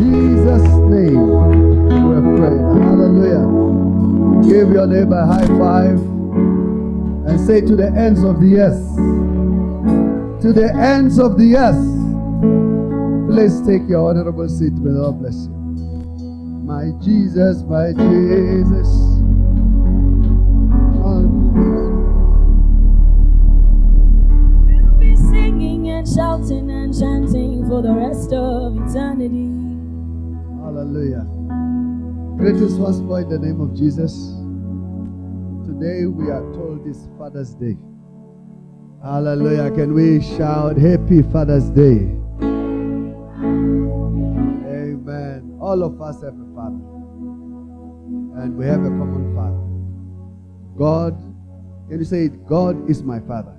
Jesus' name we prayed. Hallelujah. Give your neighbor a high five and say to the ends of the earth. To the ends of the earth. Please take your honorable seat. May the Lord bless you. My Jesus, my Jesus. We'll be singing and shouting and chanting for the rest of eternity. Hallelujah. Greetings once more in the name of Jesus. Today we are told is Father's Day. Hallelujah. Can we shout Happy Father's Day? Amen. All of us have a father. And we have a common father. God, can you say it? God is my father.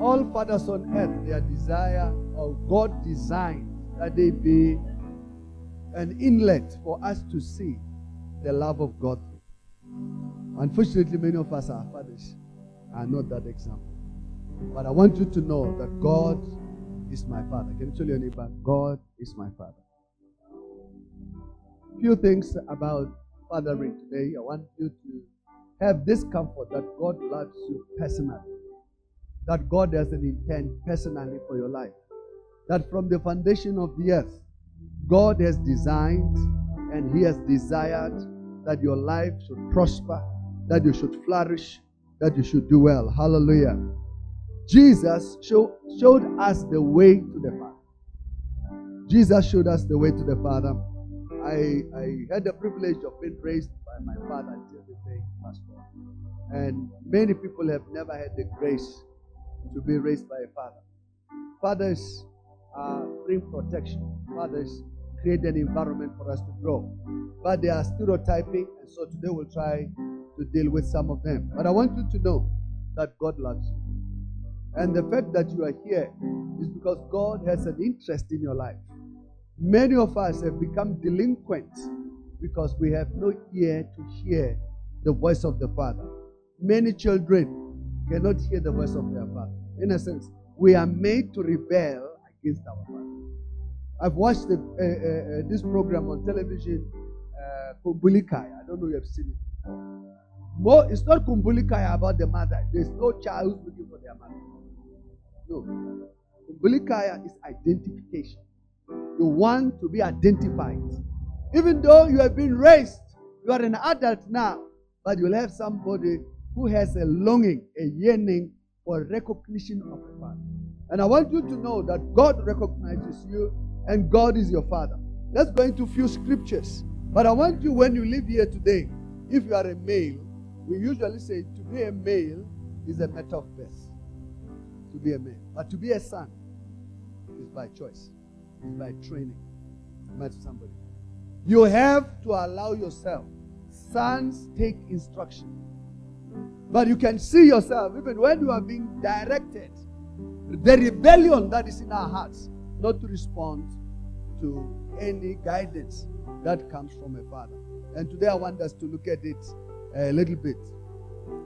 All fathers on earth, their desire or God designed that they be an inlet for us to see the love of God. Unfortunately, many of us, our fathers, are not that example. But I want you to know that God is my father. Can you tell your neighbor, God is my father? Few things about fathering today. I want you to have this comfort that God loves you personally, that God has an intent personally for your life, that from the foundation of the earth, God has designed and He has desired that your life should prosper, that you should flourish, that you should do well. Hallelujah. Jesus show, showed us the way to the Father. Jesus showed us the way to the Father. I, I had the privilege of being raised by my father until the day on. And many people have never had the grace to be raised by a father. Fathers uh, bring protection. Fathers create an environment for us to grow. But they are stereotyping, and so today we'll try to deal with some of them. But I want you to know that God loves you. And the fact that you are here is because God has an interest in your life. Many of us have become delinquent because we have no ear to hear the voice of the Father. Many children cannot hear the voice of their Father. In a sense, we are made to rebel against our Father. I've watched the, uh, uh, uh, this program on television, uh, Khumbul'ekhaya. I don't know if you have seen it. More, it's not Khumbul'ekhaya about the mother. There's no child who's looking for their mother. No. Khumbul'ekhaya is identification. You want to be identified. Even though you have been raised, you are an adult now, but you'll have somebody who has a longing, a yearning for recognition of a father. And I want you to know that God recognizes you and God is your father. Let's go into few scriptures. But I want you, when you live here today, if you are a male, we usually say to be a male is a matter of birth. To be a male. But to be a son is by choice, is by training. Met somebody. You have to allow yourself. Sons take instruction. But you can see yourself, even when you are being directed, the rebellion that is in our hearts, not to respond to any guidance that comes from a father. And today I want us to look at it a little bit.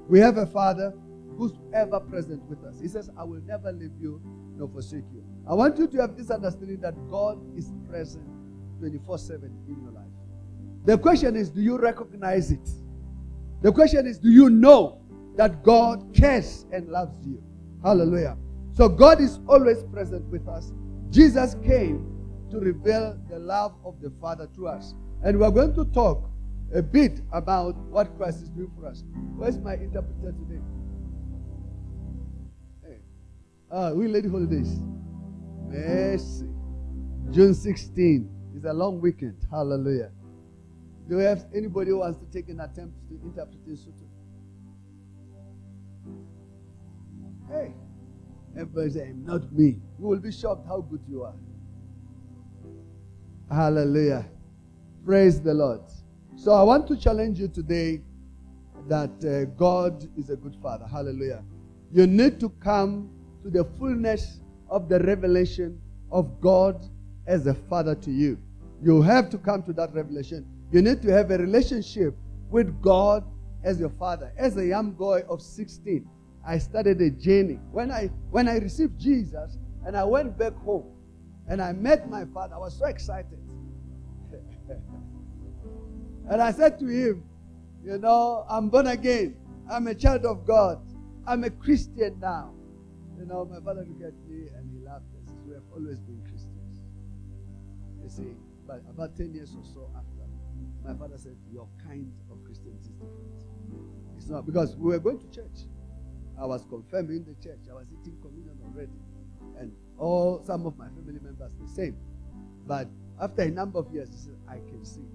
We have a father who's ever present with us. He says, I will never leave you nor forsake you. I want you to have this understanding that God is present 24 7 in your life. The question is, do you recognize it? The question is, do you know that God cares and loves you? Hallelujah. So God is always present with us. Jesus came to reveal the love of the Father to us. And we're going to talk a bit about what Christ is doing for us. Where's my interpreter today? Hey. Ah, we lady holidays. Mercy. June 16 is a long weekend. Hallelujah. Do we have anybody who wants to take an attempt to interpret this? Hey. Everybody say, not me. You will be shocked how good you are. Hallelujah. Praise the Lord. So I want to challenge you today that uh, God is a good father. Hallelujah. You need to come to the fullness of the revelation of God as a father to you. You have to come to that revelation. You need to have a relationship with God as your father. As a young boy of 16, I started a journey. When I when I received Jesus and I went back home, And I met my father. I was so excited. and I said to him, You know, I'm born again. I'm a child of God. I'm a Christian now. You know, my father looked at me and he laughed and says, We have always been Christians. You see, but about 10 years or so after, my father said, Your kind of Christianity is different. It's not because we were going to church. I was confirmed in the church. I was eating communion already. And all some of my family members the same. But after a number of years, said, I can see.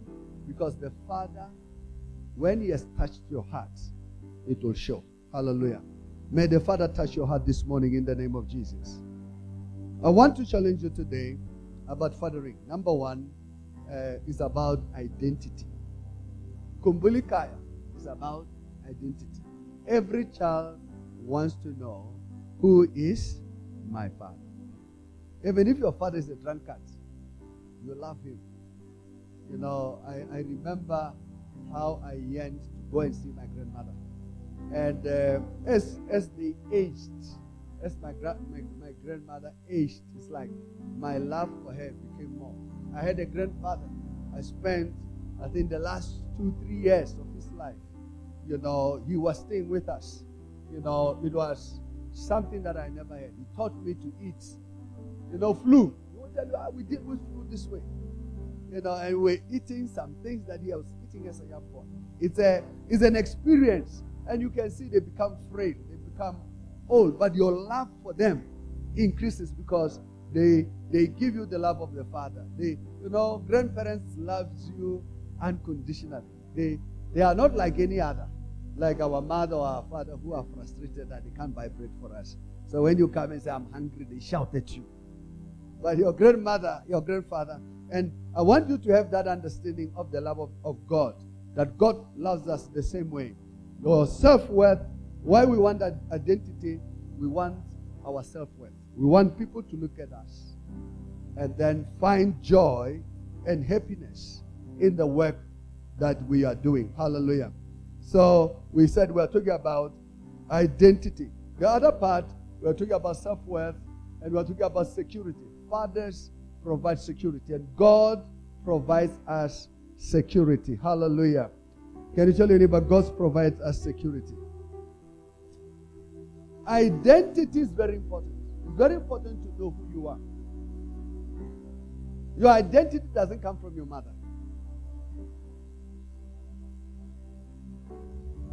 Because the Father, when He has touched your heart, it will show. Hallelujah. May the Father touch your heart this morning in the name of Jesus. I want to challenge you today about fathering. Number one uh, is about identity. Khumbul'ekhaya is about identity. Every child wants to know who is my father. Even if your father is a drunkard, you love him. You know, I, I remember how I yearned to go and see my grandmother. And uh, as as they aged, as my, gra- my, my grandmother aged, it's like my love for her became more. I had a grandfather. I spent, I think, the last two, three years of his life. You know, he was staying with us. You know, it was something that I never had. He taught me to eat, you know, flu. He will tell you how we deal with flu this way. You know, and we're eating some things that he was eating as a young boy. It's a it's an experience. And you can see they become frail, they become old, but your love for them increases because they they give you the love of the father. They you know, grandparents loves you unconditionally. They they are not like any other like our mother or our father who are frustrated that they can't buy bread for us. So when you come and say, I'm hungry, they shout at you. But your grandmother, your grandfather, and I want you to have that understanding of the love of, of God, that God loves us the same way. Your self worth, why we want that identity, we want our self worth. We want people to look at us and then find joy and happiness in the work that we are doing. Hallelujah. So we said we're talking about identity. The other part, we're talking about self worth and we're talking about security. Fathers provide security, and God provides us security. Hallelujah. Can you tell your neighbor, God provides us security? Identity is very important. It's very important to know who you are. Your identity doesn't come from your mother.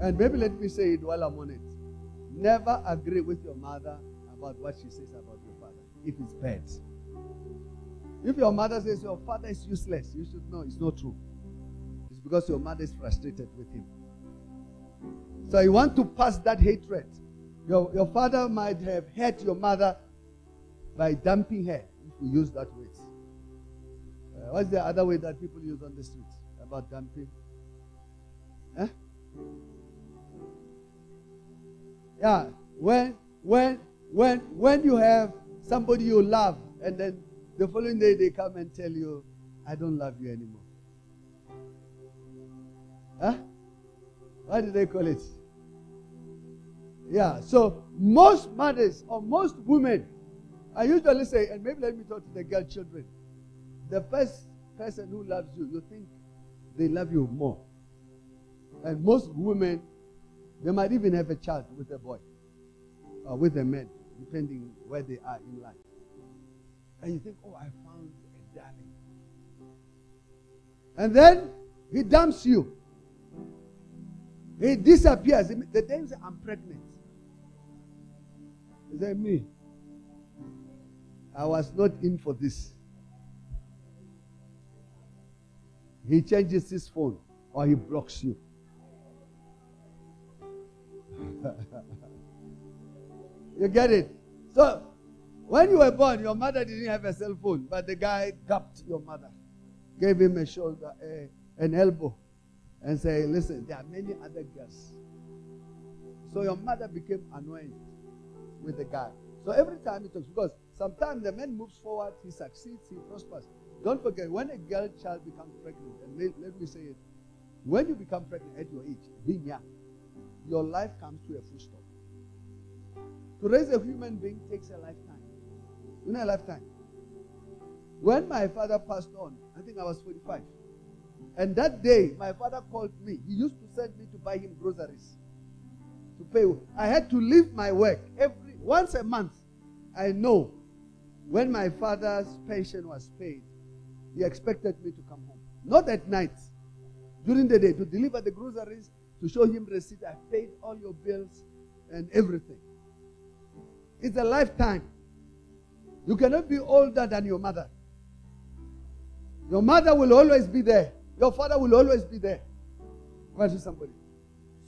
And maybe let me say it while I'm on it. Never agree with your mother about what she says about your father if it's bad. If your mother says your father is useless, you should know it's not true. It's because your mother is frustrated with him. So you want to pass that hatred. Your, your father might have hurt your mother by dumping her, if we use that word. Uh, what's the other way that people use on the streets about dumping? Huh? Yeah, when when when when you have somebody you love, and then the following day they come and tell you, "I don't love you anymore." Huh? What do they call it? Yeah. So most mothers or most women, I usually say, and maybe let me talk to the girl children. The first person who loves you, you think they love you more. And most women they might even have a child with a boy or with a man, depending where they are in life. And you think, oh, I found a darling. And then he dumps you. He disappears. The day I'm pregnant. Is that me? I was not in for this. He changes his phone or he blocks you. you get it? So, when you were born, your mother didn't have a cell phone, but the guy gapped your mother, gave him a shoulder, a, an elbow, and say, "Listen, there are many other girls." So your mother became annoyed with the guy. So every time he talks, because sometimes the man moves forward, he succeeds, he prospers. Don't forget, when a girl child becomes pregnant, and let, let me say it, when you become pregnant at your age, being young, your life comes to a full stop. To raise a human being takes a lifetime. You know a lifetime? When my father passed on, I think I was 45. And that day, my father called me. He used to send me to buy him groceries to pay. I had to leave my work every once a month. I know when my father's pension was paid, he expected me to come home. Not at night, during the day, to deliver the groceries, to show him receipt. I paid all your bills and everything. It's a lifetime. You cannot be older than your mother. Your mother will always be there. Your father will always be there. Where's somebody?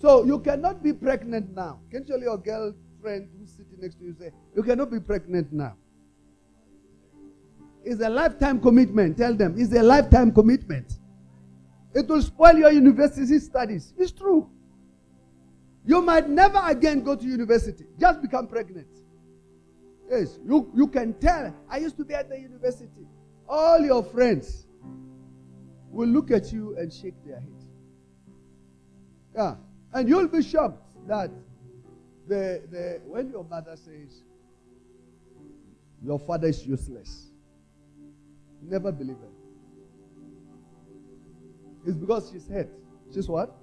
So you cannot be pregnant now. Can you tell your girlfriend who's sitting next to you say, You cannot be pregnant now? It's a lifetime commitment. Tell them it's a lifetime commitment. It will spoil your university studies. It's true. You might never again go to university. Just become pregnant. Yes, you, you can tell. I used to be at the university. All your friends will look at you and shake their head. Yeah. And you'll be shocked that the, the, when your mother says, your father is useless, never believe it. It's because she's hurt. She's what?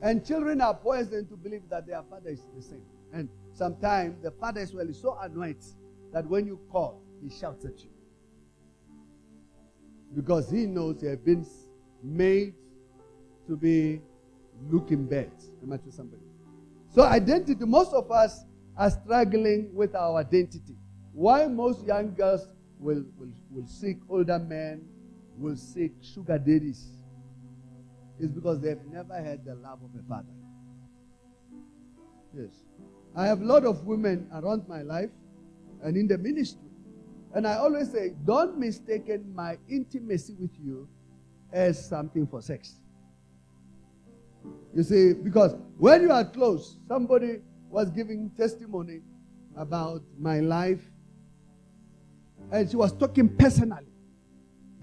And children are poisoned to believe that their father is the same. And sometimes the father as well is so annoyed that when you call, he shouts at you. Because he knows you have been made to be looking bad. Am I to somebody? So identity, most of us are struggling with our identity. Why most young girls will, will, will seek older men, will seek sugar daddies, is because they've never had the love of a father. Yes. I have a lot of women around my life and in the ministry. And I always say, don't mistake my intimacy with you as something for sex. You see, because when you are close, somebody was giving testimony about my life, and she was talking personally.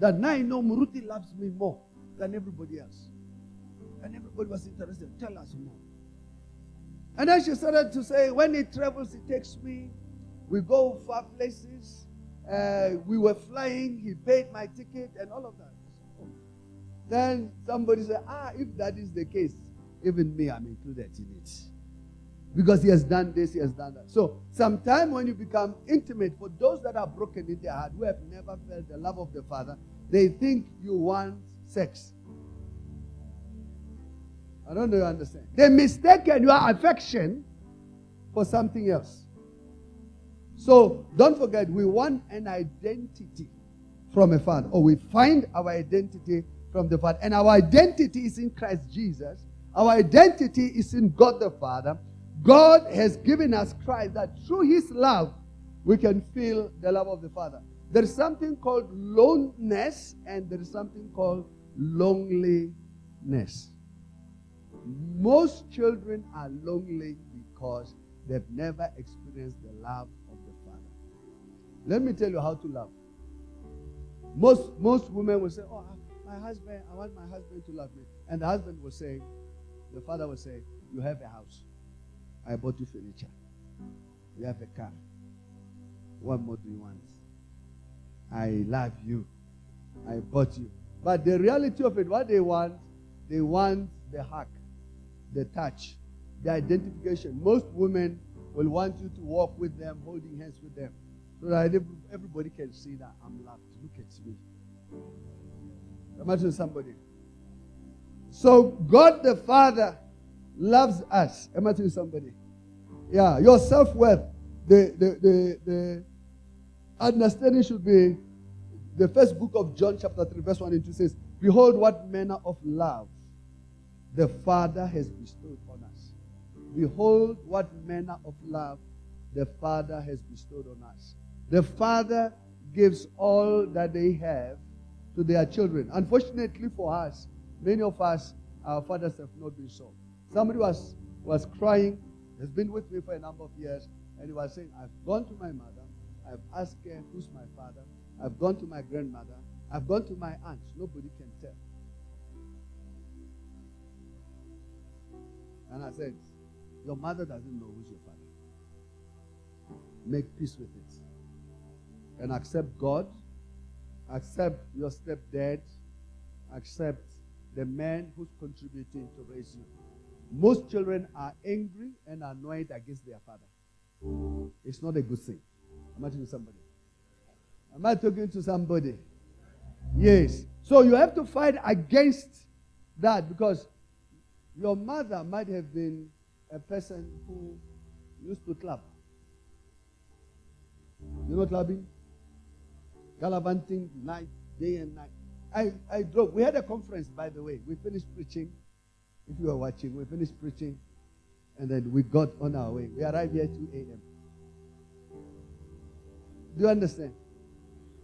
That now I know Muruti loves me more than everybody else. And everybody was interested. Tell us more. And then she started to say, when he travels, he takes me. We go far places. Uh, we were flying. He paid my ticket and all of that. Then somebody said, ah, if that is the case, even me, I'm included in it. Because he has done this, he has done that. So, sometime when you become intimate, for those that are broken in their heart, who have never felt the love of the Father, they think you want sex. I don't know you understand. They mistaken your affection for something else. So don't forget, we want an identity from a father, or we find our identity from the Father. And our identity is in Christ Jesus. Our identity is in God the Father. God has given us Christ that through his love we can feel the love of the Father. There is something called loneliness and there is something called loneliness. Most children are lonely because they've never experienced the love of the Father. Let me tell you how to love. Most, most women will say, Oh, my husband, I want my husband to love me. And the husband will say, The father will say, You have a house. I bought you furniture. You have a car. What more do you want? I love you. I bought you. But the reality of it, what they want, they want the hug the touch, the identification. Most women will want you to walk with them, holding hands with them, so that everybody can see that I'm loved. Look at me. Imagine somebody. So God the Father loves us. Imagine somebody. Yeah, your self worth, the, the, the, the understanding should be the first book of John, chapter 3, verse 1 and 2 says, Behold, what manner of love the Father has bestowed on us. Behold, what manner of love the Father has bestowed on us. The Father gives all that they have to their children. Unfortunately for us, many of us, our fathers have not been so. Somebody was, was crying, has been with me for a number of years, and he was saying, I've gone to my mother, I've asked her who's my father, I've gone to my grandmother, I've gone to my aunt, nobody can tell. And I said, Your mother doesn't know who's your father. Make peace with it. And accept God accept your stepdad, accept the man who's contributing to raise you. Most children are angry and annoyed against their father. It's not a good thing. Am I talking to somebody? Am I talking to somebody? Yes. So you have to fight against that because your mother might have been a person who used to clap. You know clubbing? Gallivanting night, day and night. I, I drove. We had a conference, by the way. We finished preaching. If you are watching, we finished preaching. And then we got on our way. We arrived here 2 a.m. Do you understand?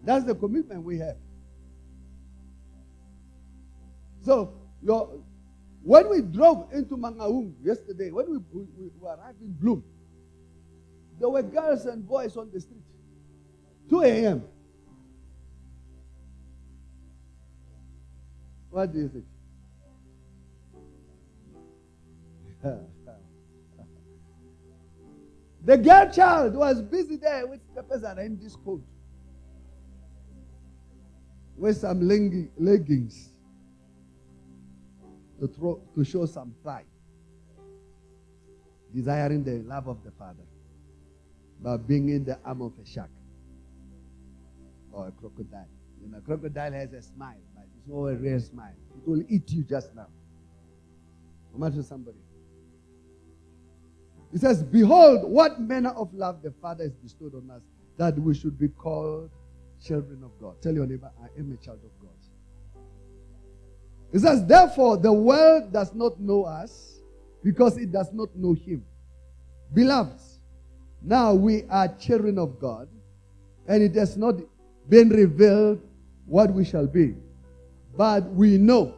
That's the commitment we have. So, your, when we drove into Mangaung yesterday, when we, we, we arrived in Bloem, there were girls and boys on the street. 2 a.m. What do you think? The girl child was busy there with peppers and in this coat. With some leggings to, throw, to show some pride. Desiring the love of the Father by being in the arm of a shark or a crocodile. You know, crocodile has a smile, but it's not a real smile. It will eat you just now. Imagine somebody. He says, Behold, what manner of love the Father has bestowed on us that we should be called children of God. Tell your neighbor, I am a child of God. He says, Therefore, the world does not know us because it does not know Him. Beloved, now we are children of God, and it has not been revealed what we shall be. But we know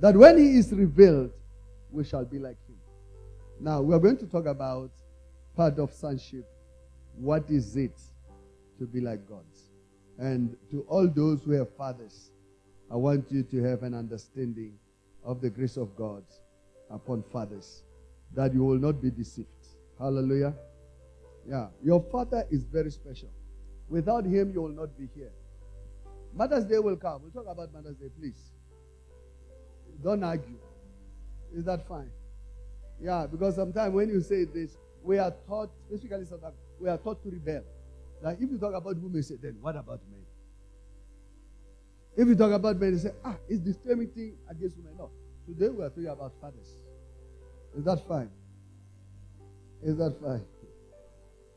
that when He is revealed, we shall be like Him. Now, we are going to talk about part of sonship. What is it to be like God? And to all those who have fathers, I want you to have an understanding of the grace of God upon fathers, that you will not be deceived. Hallelujah. Yeah, your father is very special. Without him, you will not be here. Mother's Day will come. We'll talk about Mother's Day, please. Don't argue. Is that fine? Yeah, because sometimes when you say this, we are taught, specifically sometimes, we are taught to rebel. Like if you talk about women, say, then what about men? If you talk about men, you say, ah, it's discriminating against women. No. Today we are talking about fathers. Is that fine? Is that fine?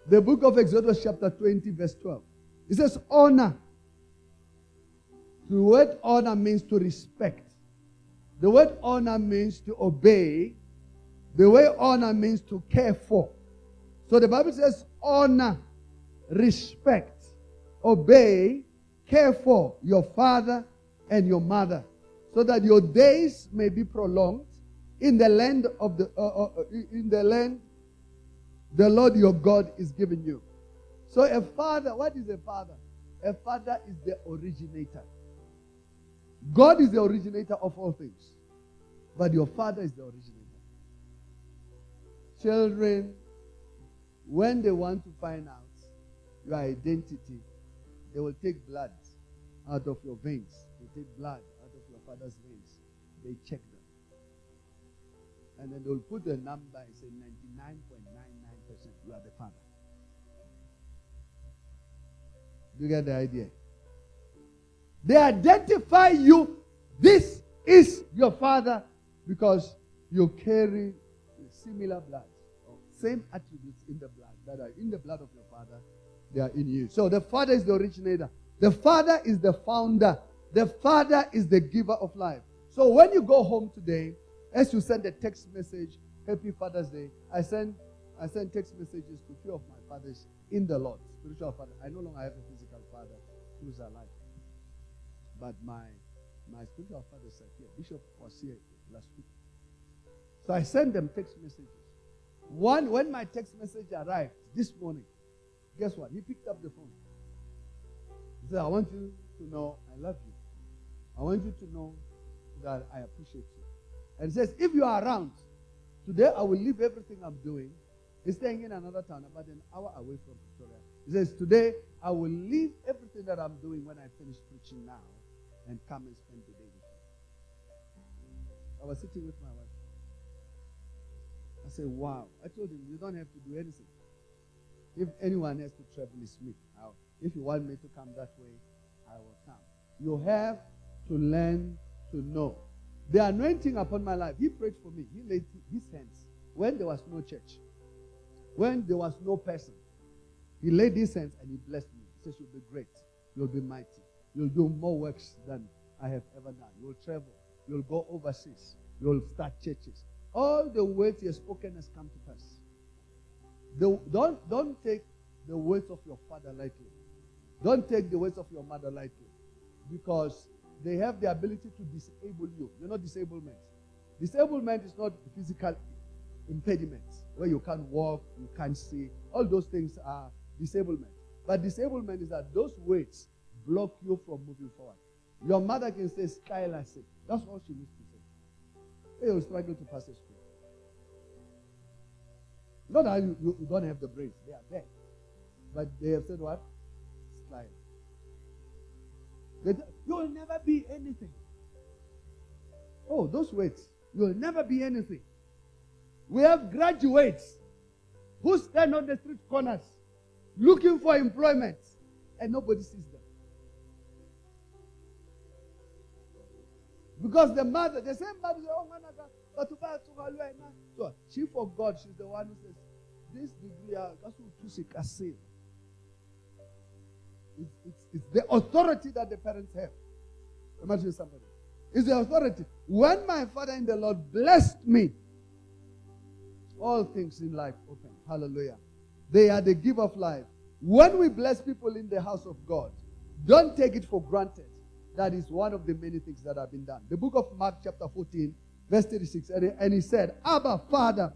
The book of Exodus, chapter 20, verse 12. It says, honor. The word honor means to respect. The word honor means to obey. The way honor means to care for. So the Bible says, honor, respect, obey, care for your father and your mother, so that your days may be prolonged in the land of the uh, uh, uh in the land the Lord your God is giving you. So, a father, what is a father? A father is the originator. God is the originator of all things, but your father is the originator. Children, when they want to find out your identity, they will take blood out of your veins. They take blood out of your father's veins. They check them. And then they'll put a number and say 99.99% you are the father. Do you get the idea? They identify you. This is your father because you carry similar blood, same attributes in the blood that are in the blood of your father. They are in you. So the father is the originator. The father is the founder. The father is the giver of life. So when you go home today, as you send a text message, Happy Father's Day, I send I send text messages to few of my fathers in the Lord, spiritual father. I no longer have a physical father who's alive. But my my spiritual fathers are here. Bishop was here last week. So I send them text messages. One, when my text message arrived this morning, guess what? He picked up the phone. He said, I want you to know I love you. I want you to know that I appreciate you. And he says, if you are around, today I will leave everything I'm doing He's staying in another town, about an hour away from Victoria. He says, Today I will leave everything that I'm doing when I finish preaching now and come and spend the day with you. I was sitting with my wife. I said, Wow. I told him, You don't have to do anything. If anyone has to travel, it's me. I'll, if you want me to come that way, I will come. You have to learn to know. The anointing upon my life, he prayed for me. He laid his hands when there was no church, when there was no person. He laid his hands and he blessed me. He says, You'll be great. You'll be mighty. You'll do more works than I have ever done. You'll travel. You'll go overseas. You'll start churches. All the words he has spoken has come to pass. The, don't, don't take the words of your father lightly. Don't take the words of your mother lightly. Because they have the ability to disable you. You're not disablement. Disablement is not physical impediment where you can't walk, you can't see. All those things are disablement. But disablement is that those words block you from moving forward. Your mother can say, Skylar said. That's all she needs will struggle to pass a school. Not that you, you, you, don't have the brains, they are there. But they have said what? Skylar. You will never be anything. Oh, those words. You will never be anything. We have graduates who stand on the street corners looking for employment and nobody sees them. Because the mother, the same mother, oh, so she forgot. She's the one who says, This degree, uh, it's, it's, it's the authority that the parents have. Imagine somebody. It's the authority. When my father in the Lord blessed me, all things in life open. Hallelujah. They are the giver of life. When we bless people in the house of God, don't take it for granted. That is one of the many things that have been done. The book of Mark, chapter 14, verse 36, and he said, Abba, Father,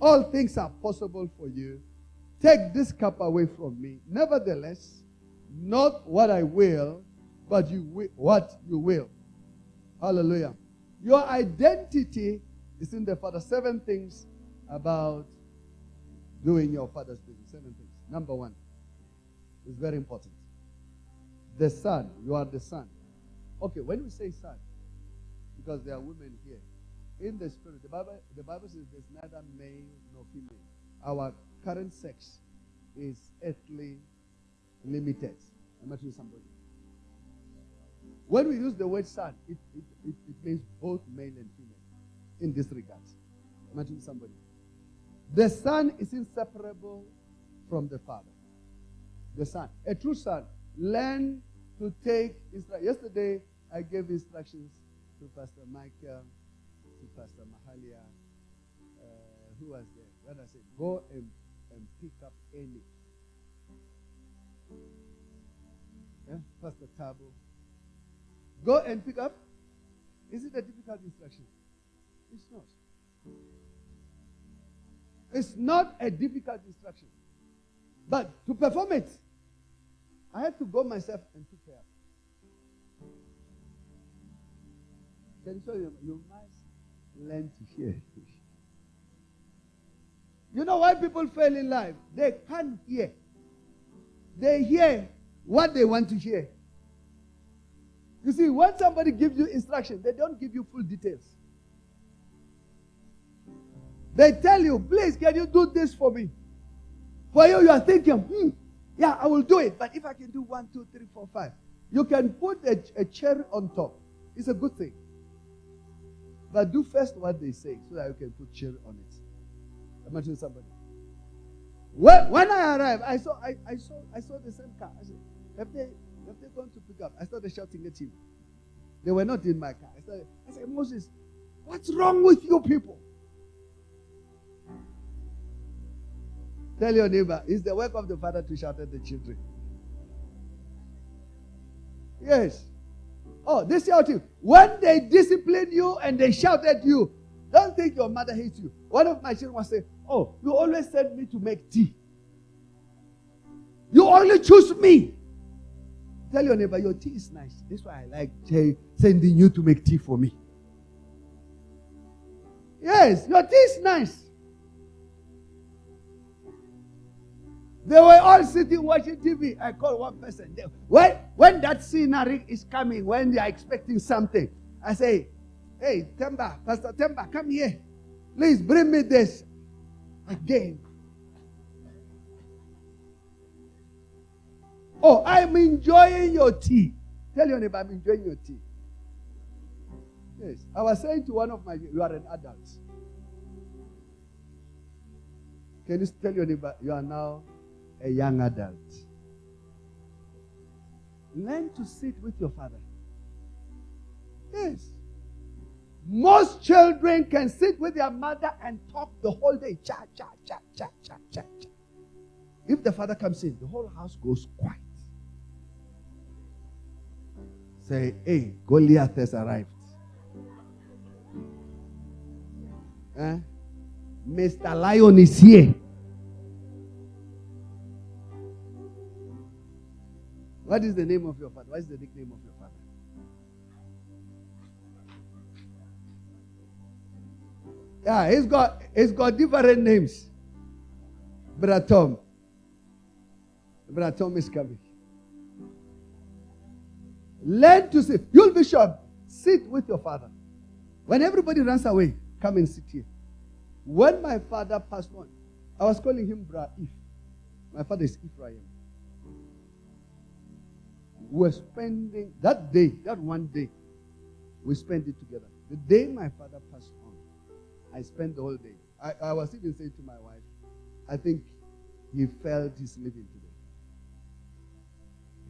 all things are possible for you. Take this cup away from me. Nevertheless, not what I will, but you what you will. Hallelujah. Your identity is in the Father. Seven things about doing your Father's business. Seven things. Number one is very important. The Son. You are the Son. Okay, when we say Son, because there are women here, in the Spirit, the Bible, the Bible says there's neither male nor female. Our current sex is earthly limited. Imagine somebody. When we use the word son, it, it, it, it means both male and female in this regard. Imagine somebody. The son is inseparable from the father. The son. A true son. Learn to take instructions. Yesterday, I gave instructions to Pastor Michael, to Pastor Mahalia. Uh, who was there? When I said, go and, and pick up any. Yeah? Pastor Tabo. Go and pick up. Is it a difficult instruction? It's not. It's not a difficult instruction. But to perform it, I had to go myself and her up. Then so you, you must learn to hear. You know why people fail in life? They can't hear. They hear what they want to hear. You see, when somebody gives you instruction, they don't give you full details. They tell you, please, can you do this for me? For you, you are thinking, hmm, yeah, I will do it. But if I can do one, two, three, four, five, you can put a, a cherry on top. It's a good thing. But do first what they say so that you can put cherry on it. Imagine somebody. When, when I arrived, I saw I, I saw I saw the same car. I said, have they have they gone to pick up? I started shouting at him. They were not in my car. I, I said, Moses, what's wrong with you people? Tell your neighbor, it's the work of the father to shout at the children. Yes. Oh, they shout you. When they discipline you and they shout at you, don't think your mother hates you. One of my children was saying, Oh, you always send me to make tea. You only choose me. Tell your neighbor, your tea is nice. That's why I like sending you to make tea for me. Yes, your tea is nice. They were all sitting watching TV. I called one person. They, when, when that scenery is coming, when they are expecting something, I say, Hey, Temba, Pastor Temba, come here. Please bring me this again. Oh, I'm enjoying your tea. Tell your neighbor, I'm enjoying your tea. Yes. I was saying to one of my, you are an adult. Can you tell your neighbor, you are now a young adult? Learn to sit with your father. Yes. Most children can sit with their mother and talk the whole day. Cha, cha, cha, cha, cha, cha, cha. If the father comes in, the whole house goes quiet. Say, hey, Goliath has arrived. Eh? Mr. Lion is here. What is the name of your father? What is the nickname of your father? Yeah, he's got he's got different names. Brother Tom. Brother Tom is coming. Learn to sit. You'll be shocked. Sit with your father. When everybody runs away, come and sit here. When my father passed on, I was calling him Bra If. My father is Ephraim. We were spending that day, that one day, we spent it together. The day my father passed on, I spent the whole day. I, I was even saying to my wife, I think he felt his leaving today.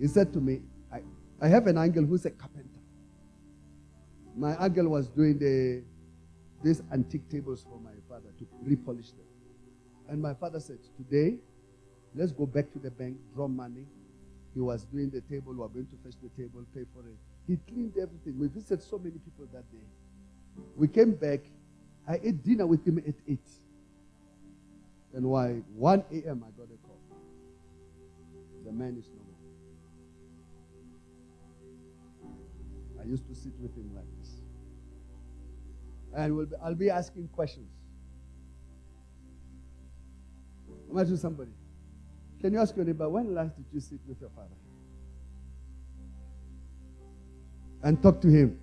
He said to me, I, I have an uncle who's a carpenter. My uncle was doing the these antique tables for my father to repolish them. And my father said, Today, let's go back to the bank, draw money. He was doing the table, we are going to fetch the table, pay for it. He cleaned everything. We visited so many people that day. We came back. I ate dinner with him at 8. And why 1 a.m. I got a call. The man is no more. I used to sit with him like this. And we'll be, I'll be asking questions. Imagine somebody. Can you ask your neighbor, when last did you sit with your father? And talk to him.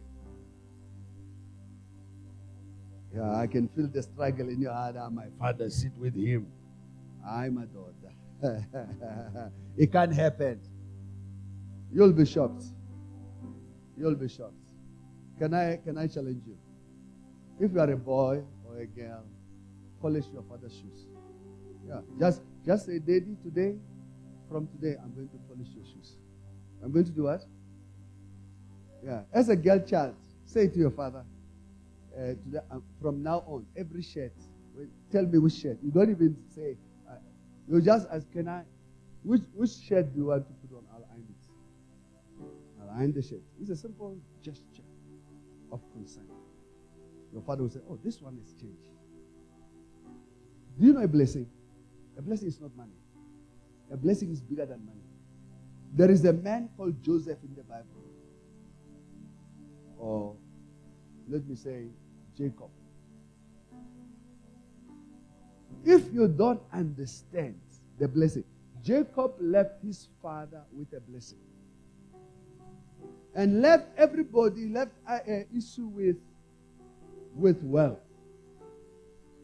Yeah, I can feel the struggle in your heart. Ah, my father sit with him. I'm a daughter. it can't happen. You'll be shocked. You'll be shocked. Can I can I challenge you? If you are a boy or a girl, polish your father's shoes. Yeah, just just say, Daddy, today, from today, I'm going to polish your shoes. I'm going to do what? Yeah, as a girl child, say to your father, uh, today, uh, from now on, every shirt, tell me which shirt. You don't even say, uh, you just ask, can I, which, which shirt do you want to put on? I'll iron it. I'll iron the shirt. It's a simple gesture of concern. Your father will say, oh, this one has changed. Do you know a blessing? A blessing is not money. A blessing is bigger than money. There is a man called Joseph in the Bible. Or let me say Jacob. If you don't understand the blessing, Jacob left his father with a blessing. And left everybody, left uh, uh, Esau with with wealth.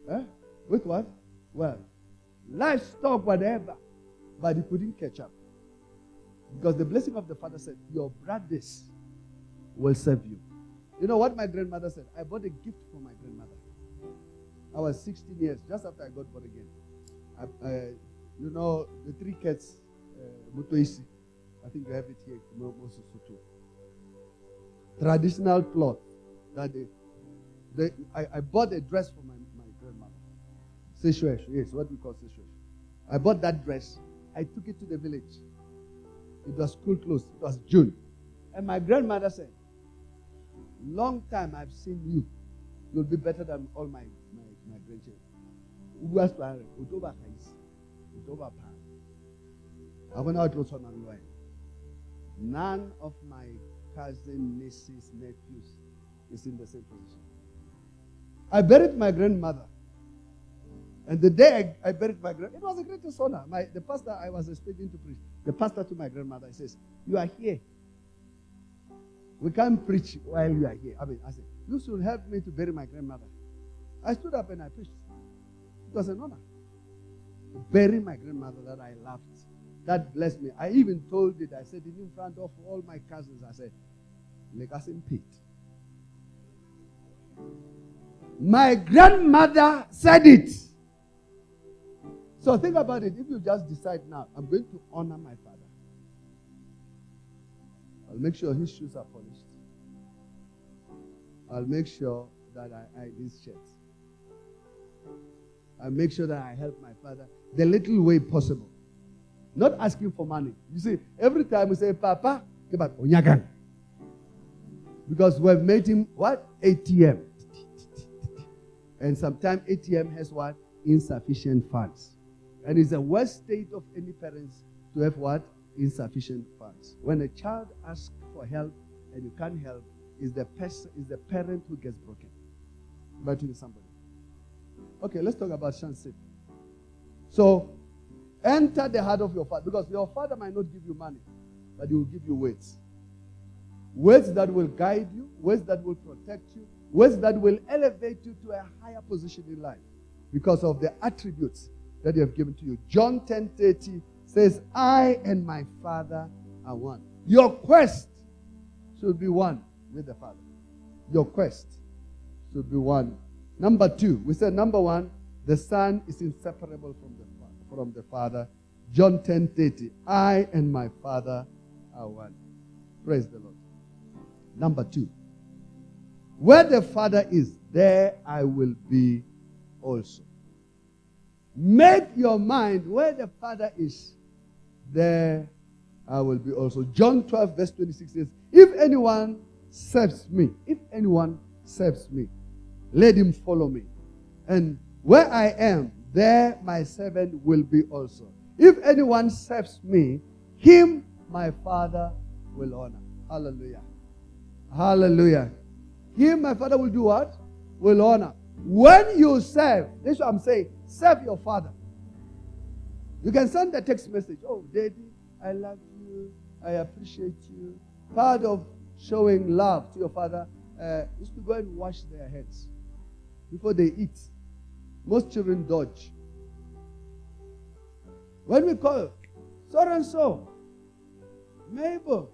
Eh? With what? Wealth livestock, whatever. But he couldn't catch up. Because the blessing of the father said, Your brothers will serve you. You know what my grandmother said? I bought a gift for my grandmother. I was 16 years, just after I got born again. I, you know, the three cats, uh, I think you have it here, Traditional cloth. That they, they, I, I bought a dress for my Seshwesh, yes, what we call Seshwesh. I bought that dress. I took it to the village. It was school closed. It was June. And my grandmother said, Long time I've seen you. You'll be better than all my, my, my grandchildren. None of my cousin, nieces, nephews is in the same position. I buried my grandmother. And the day I, I buried my grandmother, it was a greatest honor. My, the pastor I was expecting to preach, the pastor to my grandmother he says, You are here. We can't preach while you are here. I mean, I said, You should help me to bury my grandmother. I stood up and I preached. It was an honor. To bury my grandmother that I loved. That blessed me. I even told it, I said it in front of all my cousins. I said, Legacy Pete. My grandmother said it. So think about it. If you just decide now, I'm going to honor my father, I'll make sure his shoes are polished. I'll make sure that I iron his shirt. I'll make sure that I help my father the little way possible. Not asking for money. You see, every time we say, Papa. Because we've made him what? ATM. And sometimes ATM has what? Insufficient funds. And it's the worst state of any parents to have what? Insufficient funds. When a child asks for help and you can't help, is the person is the parent who gets broken. To somebody. Okay, let's talk about Shansit. So enter the heart of your father because your father might not give you money, but he will give you words. Words that will guide you, words that will protect you, words that will elevate you to a higher position in life because of the attributes that he have given to you. John 10 30 says, I and my Father are one. Your quest should be one with the Father. Your quest should be one. Number two, we said number one, the Son is inseparable from the Father. From the Father. John 10 30, I and my Father are one. Praise the Lord. Number two, where the Father is, there I will be also. Make your mind where the Father is, there I will be also. John 12, verse 26 says, If anyone serves me, if anyone serves me, let him follow me. And where I am, there my servant will be also. If anyone serves me, him my Father will honor. Hallelujah. Hallelujah. Him my Father will do what? Will honor. When you serve, this is what I'm saying. Serve your father. You can send a text message. Oh, daddy, I love you. I appreciate you. Part of showing love to your father uh, is to go and wash their heads before they eat. Most children dodge. When we call, so and so, Mabel,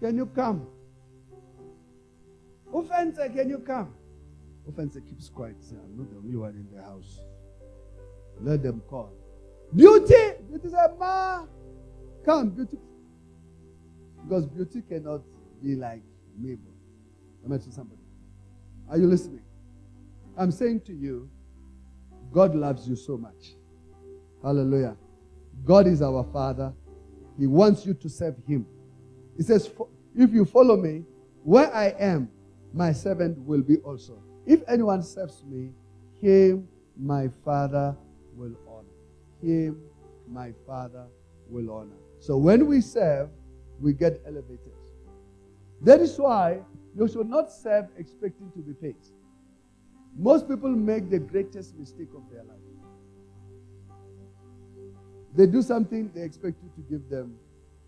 can you come? Offense, can you come? Offense keeps quiet. I'm not the only one in the house. Let them call. Beauty! Beauty said, Ma, come, beauty. Because beauty cannot be like Mabel. I mentioned somebody. Are you listening? I'm saying to you, God loves you so much. Hallelujah. God is our Father. He wants you to serve Him. He says, If you follow me, where I am, my servant will be also. If anyone serves me, him my Father will honor. Him my Father will honor. So when we serve, we get elevated. That is why you should not serve expecting to be paid. Most people make the greatest mistake of their life. They do something, they expect you to give them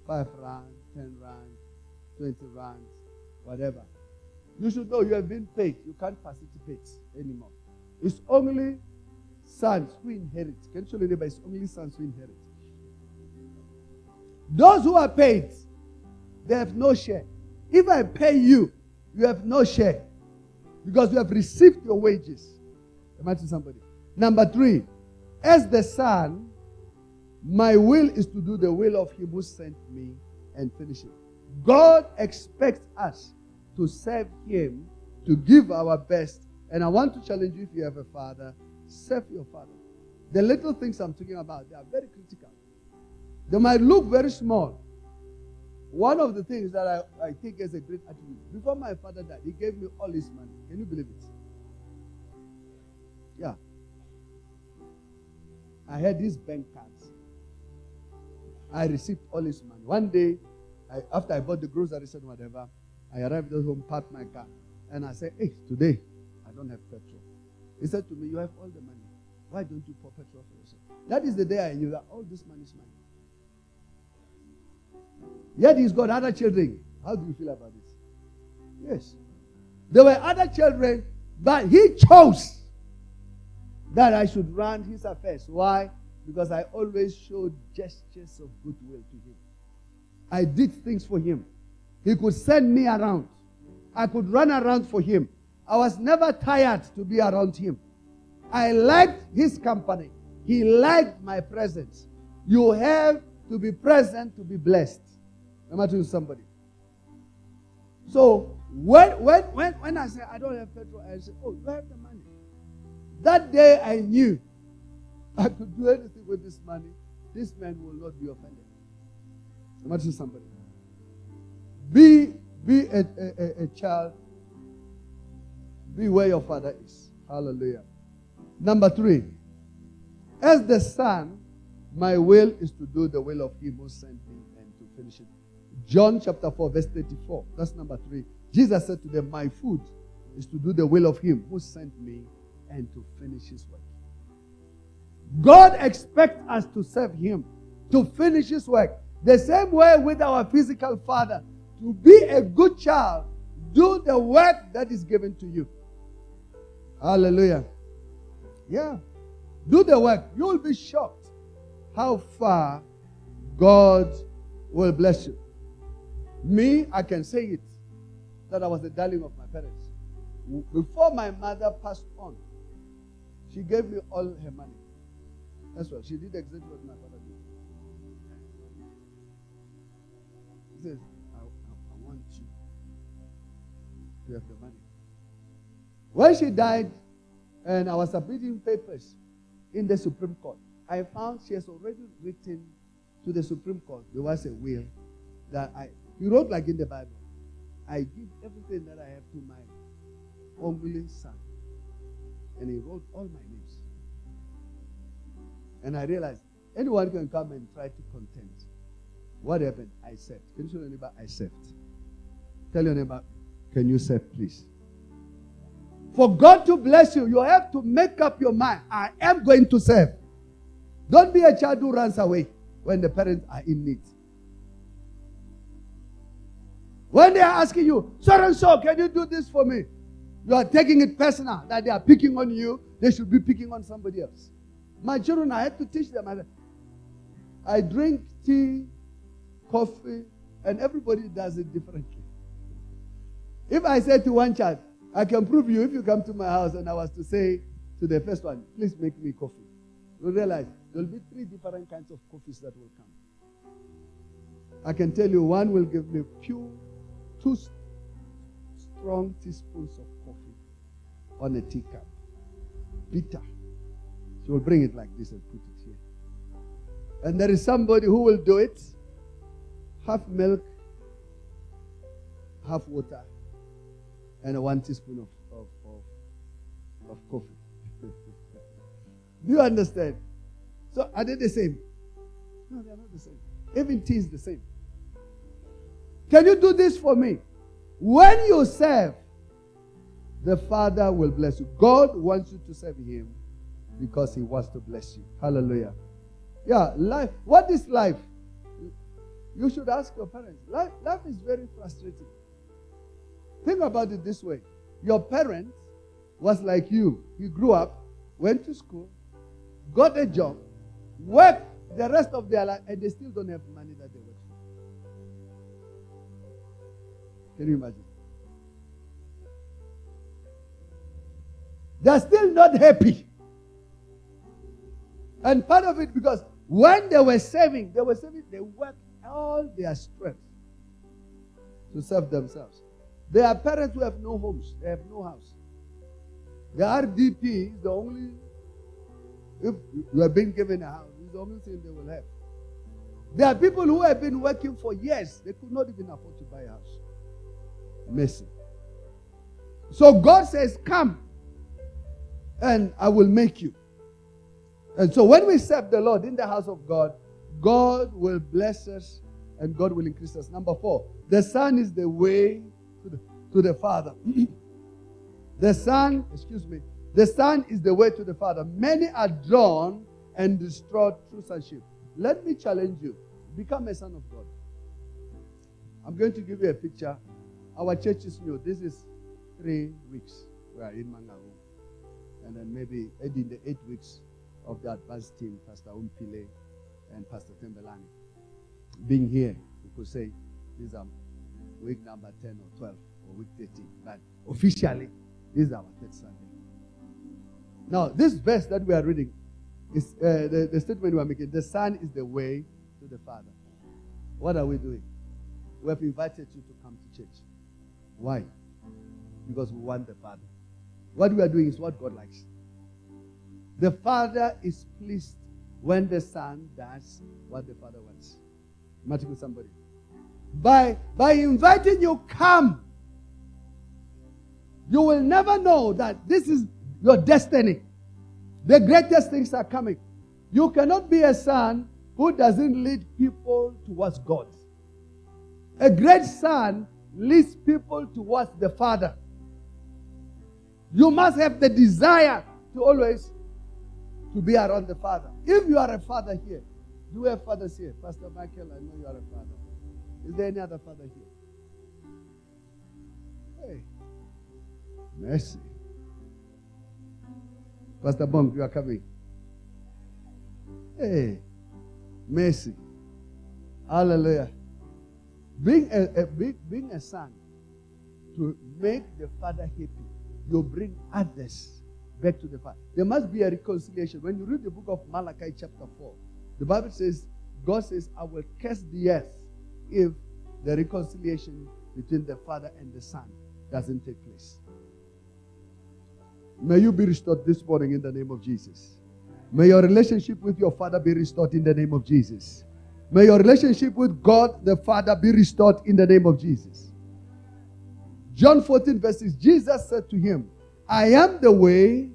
5 rand, 10 rand, 20 rand, whatever. You should know you have been paid. You can't participate anymore. It's only sons who inherit. Can you show the neighbor? It's only sons who inherit. Those who are paid, they have no share. If I pay you, you have no share because you have received your wages. Imagine somebody. Number three, as the son, my will is to do the will of him who sent me and finish it. God expects us to serve Him, to give our best. And I want to challenge you if you have a father, serve your father. The little things I'm talking about, they are very critical. They might look very small. One of the things that I, I think is a great attribute. Before my father died, he gave me all his money. Can you believe it? Yeah. I had these bank cards. I received all his money. One day, I, after I bought the groceries and whatever, I arrived at home, parked my car, and I said, Hey, today I don't have petrol. He said to me, You have all the money. Why don't you pour petrol for yourself? That is the day I knew that all this money is mine. Yet he's got other children. How do you feel about this? Yes. There were other children, but he chose that I should run his affairs. Why? Because I always showed gestures of goodwill to him. I did things for him. He could send me around. I could run around for him. I was never tired to be around him. I liked his company. He liked my presence. You have to be present to be blessed. Am I somebody? So when when when when I say I don't have petrol, I say, Oh, you have the money. That day I knew I could do anything with this money. This man will not be offended. Am I to somebody? Be be a, a, a child. Be where your father is. Hallelujah. Number three. As the son, my will is to do the will of him who sent me and to finish it. John chapter 4, verse 34. That's number three. Jesus said to them, My food is to do the will of him who sent me and to finish his work. God expects us to serve him, to finish his work. The same way with our physical father, to be a good child, do the work that is given to you. Hallelujah. Yeah. Do the work. You will be shocked how far God will bless you. Me, I can say it that I was the darling of my parents. Before my mother passed on, she gave me all her money. That's what she did exactly what my father did. He says, I, I, I want you to have the money. When she died, and I was submitting papers in the Supreme Court, I found she has already written to the Supreme Court. There was a will that I he wrote like in the Bible. I give everything that I have to my only son. And he wrote all my names. And I realized anyone can come and try to contend. What happened? I served. Can you show your neighbor? I served. Tell your neighbor, can you serve, please? For God to bless you, you have to make up your mind. I am going to serve. Don't be a child who runs away when the parents are in need. When they are asking you, so and so, can you do this for me? You are taking it personal that they are picking on you. They should be picking on somebody else. My children, I had to teach them. I drink tea, coffee, and everybody does it differently. If I say to one child, I can prove you if you come to my house and I was to say to the first one, please make me coffee. You'll realize there will be three different kinds of coffees that will come. I can tell you one will give me pure two strong teaspoons of coffee on a teacup. Bitter. She will bring it like this and put it here. And there is somebody who will do it half milk, half water, and one teaspoon of, of, of, of coffee. do you understand? So are they the same? No, they're not the same. Even tea is the same. Can you do this for me? When you serve, the Father will bless you. God wants you to serve Him because He wants to bless you. Hallelujah. Yeah, life. What is life? You should ask your parents. Life, life is very frustrating. Think about it this way your parent was like you. He grew up, went to school, got a job, worked the rest of their life, and they still don't have money that they work Can you imagine? They're still not happy. And part of it because when they were saving, they were saving, they worked all their strength to serve themselves. There are parents who have no homes, they have no house. The RDP is the only, if you have been given a house, it's the only thing they will have. There are people who have been working for years, they could not even afford to buy a house mercy. So God says, Come and I will make you. And so when we serve the Lord in the house of God, God will bless us and God will increase us. Number four, the Son is the way to the, to the Father. the Son, excuse me, The Son is the way to the Father. Many are drawn and destroyed through sonship. Let me challenge you. Become a son of God. I'm going to give you a picture. Our church is new. This is three weeks. We are in Mangaung. And then maybe in the eight weeks of the advanced team, Pastor Umpile and Pastor Tembelani. Being here, you could say these are week number 10 or 12 or week 13. But officially, this is our third Sunday. Now, this verse that we are reading is uh, the, the statement we are making. The Son is the way to the Father. What are we doing? We have invited you to come to church. Why? Because we want the Father. What we are doing is what God likes. The Father is pleased when the Son does what the Father wants. Matthew somebody. By, by inviting you, come. You will never know that this is your destiny. The greatest things are coming. You cannot be a son who doesn't lead people towards God. A great son leads people towards the Father. You must have the desire to always to be around the Father. If you are a father here, do have fathers here? Pastor Michael, I know you are a father. Is there any other father here? Hey, mercy. Pastor Bong, you are coming. Hey, mercy. Hallelujah. Being a, a being a son to make the father happy, you bring others back to the father. There must be a reconciliation. When you read the book of Malachi, chapter 4, the Bible says, God says, I will curse the earth if the reconciliation between the father and the son doesn't take place. May you be restored this morning in the name of Jesus. May your relationship with your father be restored in the name of Jesus. May your relationship with God the Father be restored in the name of Jesus. John 14, verses Jesus said to him, I am the way,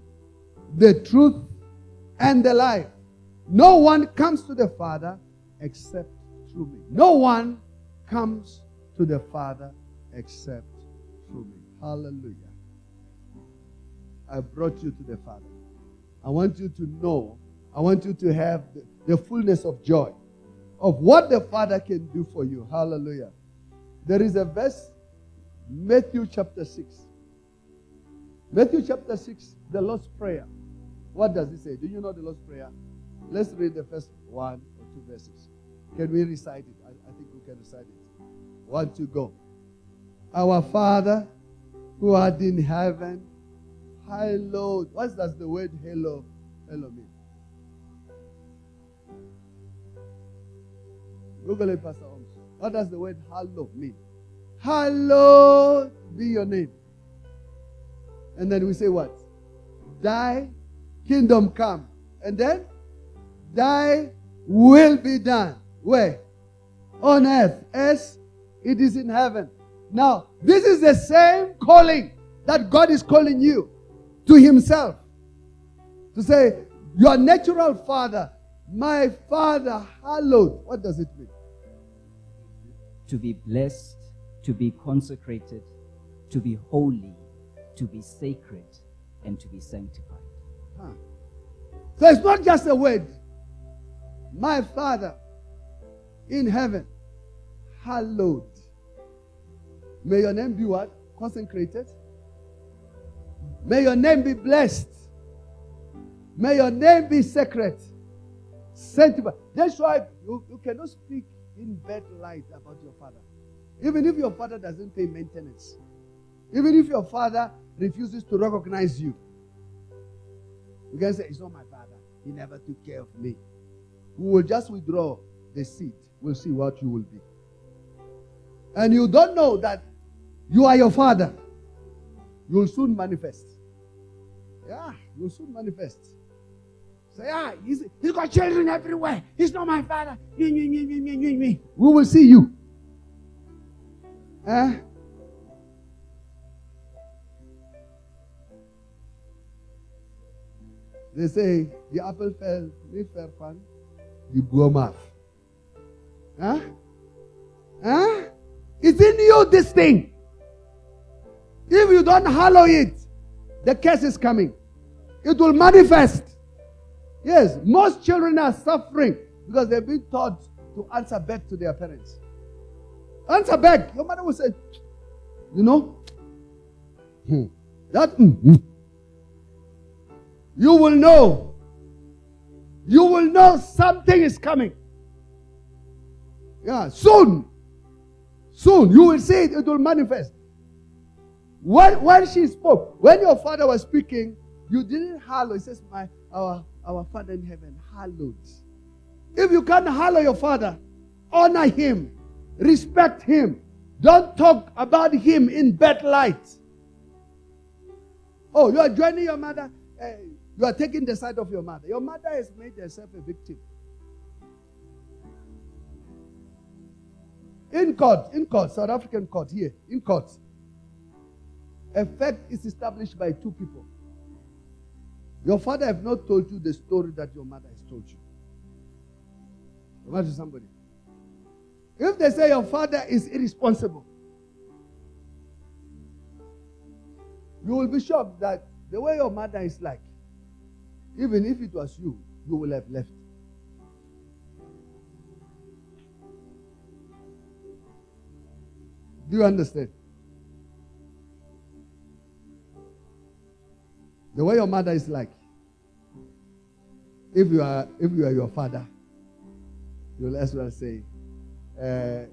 the truth, and the life. No one comes to the Father except through me. No one comes to the Father except through me. Hallelujah. I brought you to the Father. I want you to know, I want you to have the, the fullness of joy of what the Father can do for you. Hallelujah. There is a verse, Matthew chapter 6. Matthew chapter 6, the Lord's Prayer. What does it say? Do you know the Lord's Prayer? Let's read the first one or two verses. Can we recite it? I, I think we can recite it. One, two, go. Our Father who art in heaven Hallowed. What does the word hello, hello mean? Google it, Pastor Holmes. What does the word hello mean? Hallowed be your name. And then we say what? Thy kingdom come. And then thy will be done. Where? On earth as it is in heaven. Now, this is the same calling that God is calling you to himself. To say, Your natural father, my father, hallowed. What does it mean? To be blessed, to be consecrated, to be holy, to be sacred, and to be sanctified. Huh. So it's not just a word. My Father in heaven, hallowed. May your name be what? Consecrated, May your name be blessed. May your name be sacred. Sanctified. That's why you, you cannot speak in bad light about your father. Even if your father doesn't pay maintenance. Even if your father refuses to recognize you. You can say, It's not my father. He never took care of me. We will just withdraw the seed. We'll see what you will be. And you don't know that you are your father. You'll soon manifest. Yeah, you'll soon manifest. Say, ah, he's, he's got children everywhere. He's not my father. We will see you. Eh? They say the apple fell, leaf fell you go off. Huh? Huh? It's in you, this thing. If you don't hallow it, the curse is coming. it will manifest. Yes, most children are suffering because they've been taught to answer back to their parents. Answer back. Your mother will say, you know, hmm, that mm, mm. you will know. You will know something is coming. Yeah, soon. Soon. You will see it, it will manifest. When, when she spoke, when your father was speaking, you didn't hallow. He says, My our our Father in heaven, hallowed. If you can't hallow your father, honor him, respect him. Don't talk about him in bad light. Oh, you are joining your mother. Uh, you are taking the side of your mother. Your mother has made herself a victim. In court, in court, South African court here, in court, a fact is established by two people. Your father have not told you the story that your mother has told you. Imagine somebody. If they say your father is irresponsible, you will be shocked that the way your mother is like, even if it was you, you will have left. Do you understand? The way your mother is like. If you are if you are your father, you'll as well say, uh,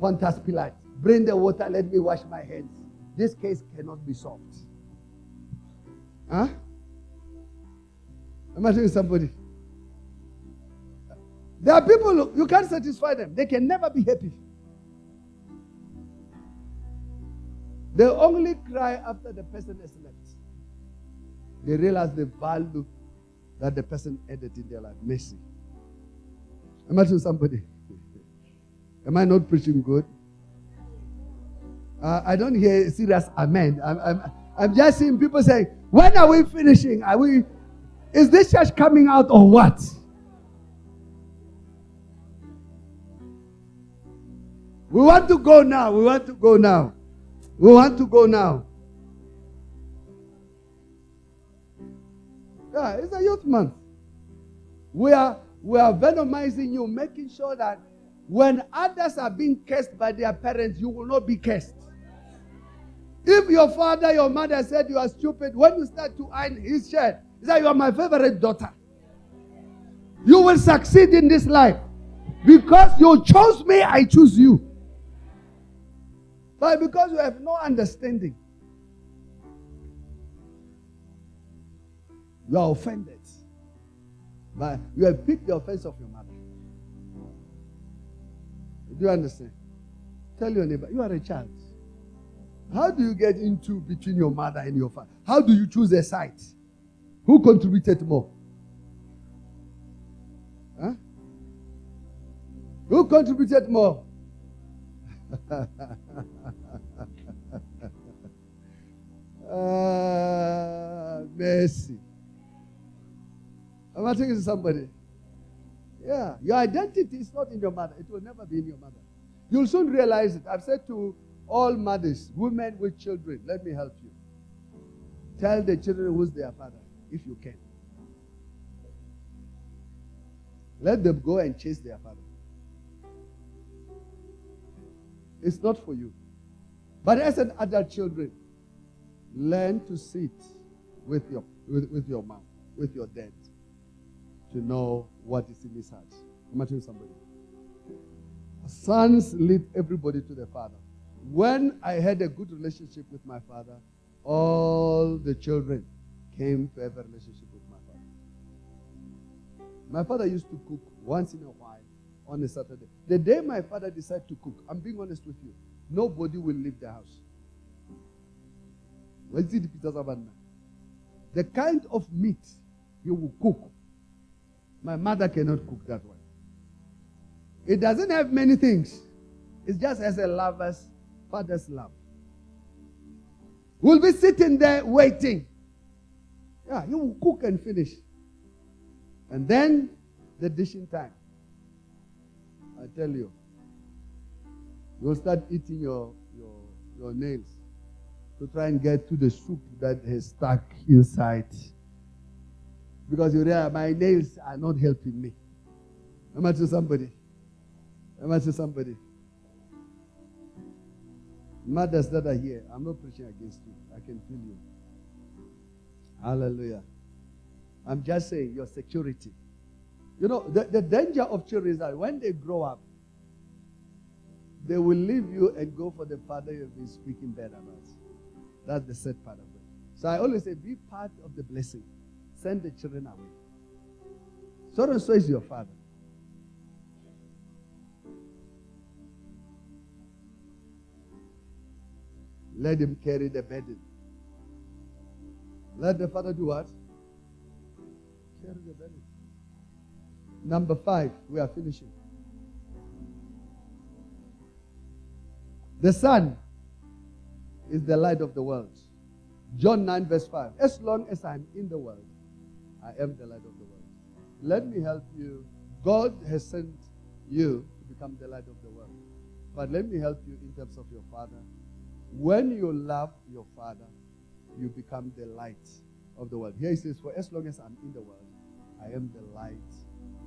Pontius Pilate, bring the water, let me wash my hands. This case cannot be solved. Huh? Imagine somebody. There are people you can't satisfy them. They can never be happy. They only cry after the person has left. They realize the value that the person added in their life. Mercy. Imagine somebody. Am I not preaching good? Uh, I don't hear serious amen. I'm, I'm, I'm just seeing people saying, when are we finishing? Are we, is this church coming out or what? We want to go now. We want to go now. We want to go now. Yeah, it's a youth month. We are we are venomizing you, making sure that when others are being cursed by their parents, you will not be cursed. If your father, your mother said you are stupid, when you start to iron his shirt, he said, You are my favorite daughter. You will succeed in this life. Because you chose me, I choose you. But because you have no understanding, you are offended. But you have picked the offense of your mother. Do you understand? Tell your neighbor, you are a child. How do you get into between your mother and your father? How do you choose a side? Who contributed more? Huh? Who contributed more? Uh, mercy. Am I talking to somebody? Yeah. Your identity is not in your mother. It will never be in your mother. You'll soon realize it. I've said to all mothers, women with children, let me help you. Tell the children who's their father, if you can. Let them go and chase their father. It's not for you. But as an adult children, learn to sit with your with, with your mom, with your dad, to know what is in his heart. Imagine somebody. Sons lead everybody to the father. When I had a good relationship with my father, all the children came to have a relationship with my father. My father used to cook once in a while on a Saturday. The day my father decided to cook, I'm being honest with you, nobody will leave the house. The kind of meat he will cook, my mother cannot cook that one. It doesn't have many things. It just has a lover's father's love. We'll be sitting there waiting. Yeah, you will cook and finish. And then the dishing time. I tell you, you'll start eating your, your, your nails. to try and get to the soup that is stuck inside. Because you realize my nails are not helping me. Am I somebody? Am I somebody? Mothers that are here, I'm not preaching against you. I can feel you. Hallelujah. I'm just saying your security. You know, the, the danger of children is that when they grow up, they will leave you and go for the father you've been speaking bad about. That's the sad part of it. So I always say, be part of the blessing. Send the children away. So and so is your father. Let him carry the burden. Let the father do what? Carry the burden. Number five, we are finishing. The son is the light of the world. John 9, verse 5. As long as I'm in the world, I am the light of the world. Let me help you. God has sent you to become the light of the world. But let me help you in terms of your father. When you love your father, you become the light of the world. Here he says, For as long as I'm in the world, I am the light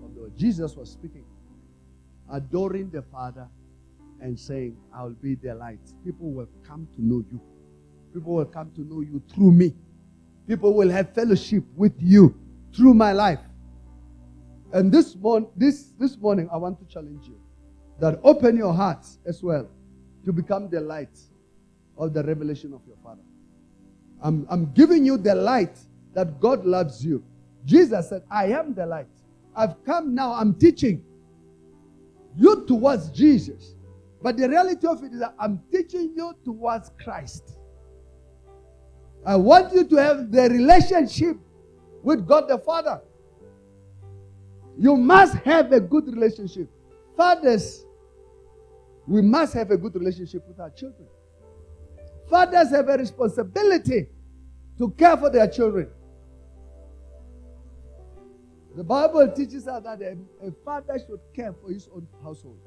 the. Jesus was speaking, adoring the Father and saying, I'll be the light. People will come to know you. People will come to know you through me. People will have fellowship with you through my life. And this, morning, this, this morning, I want to challenge you that open your hearts as well to become the light of the revelation of your Father. I'm, I'm giving you the light that God loves you. Jesus said, I am the light. I've come now, I'm teaching you towards Jesus. But the reality of it is that I'm teaching you towards Christ. I want you to have the relationship with God the Father. You must have a good relationship. Fathers, we must have a good relationship with our children. Fathers have a responsibility to care for their children. The Bible teaches us that a, a, father should care for his own household.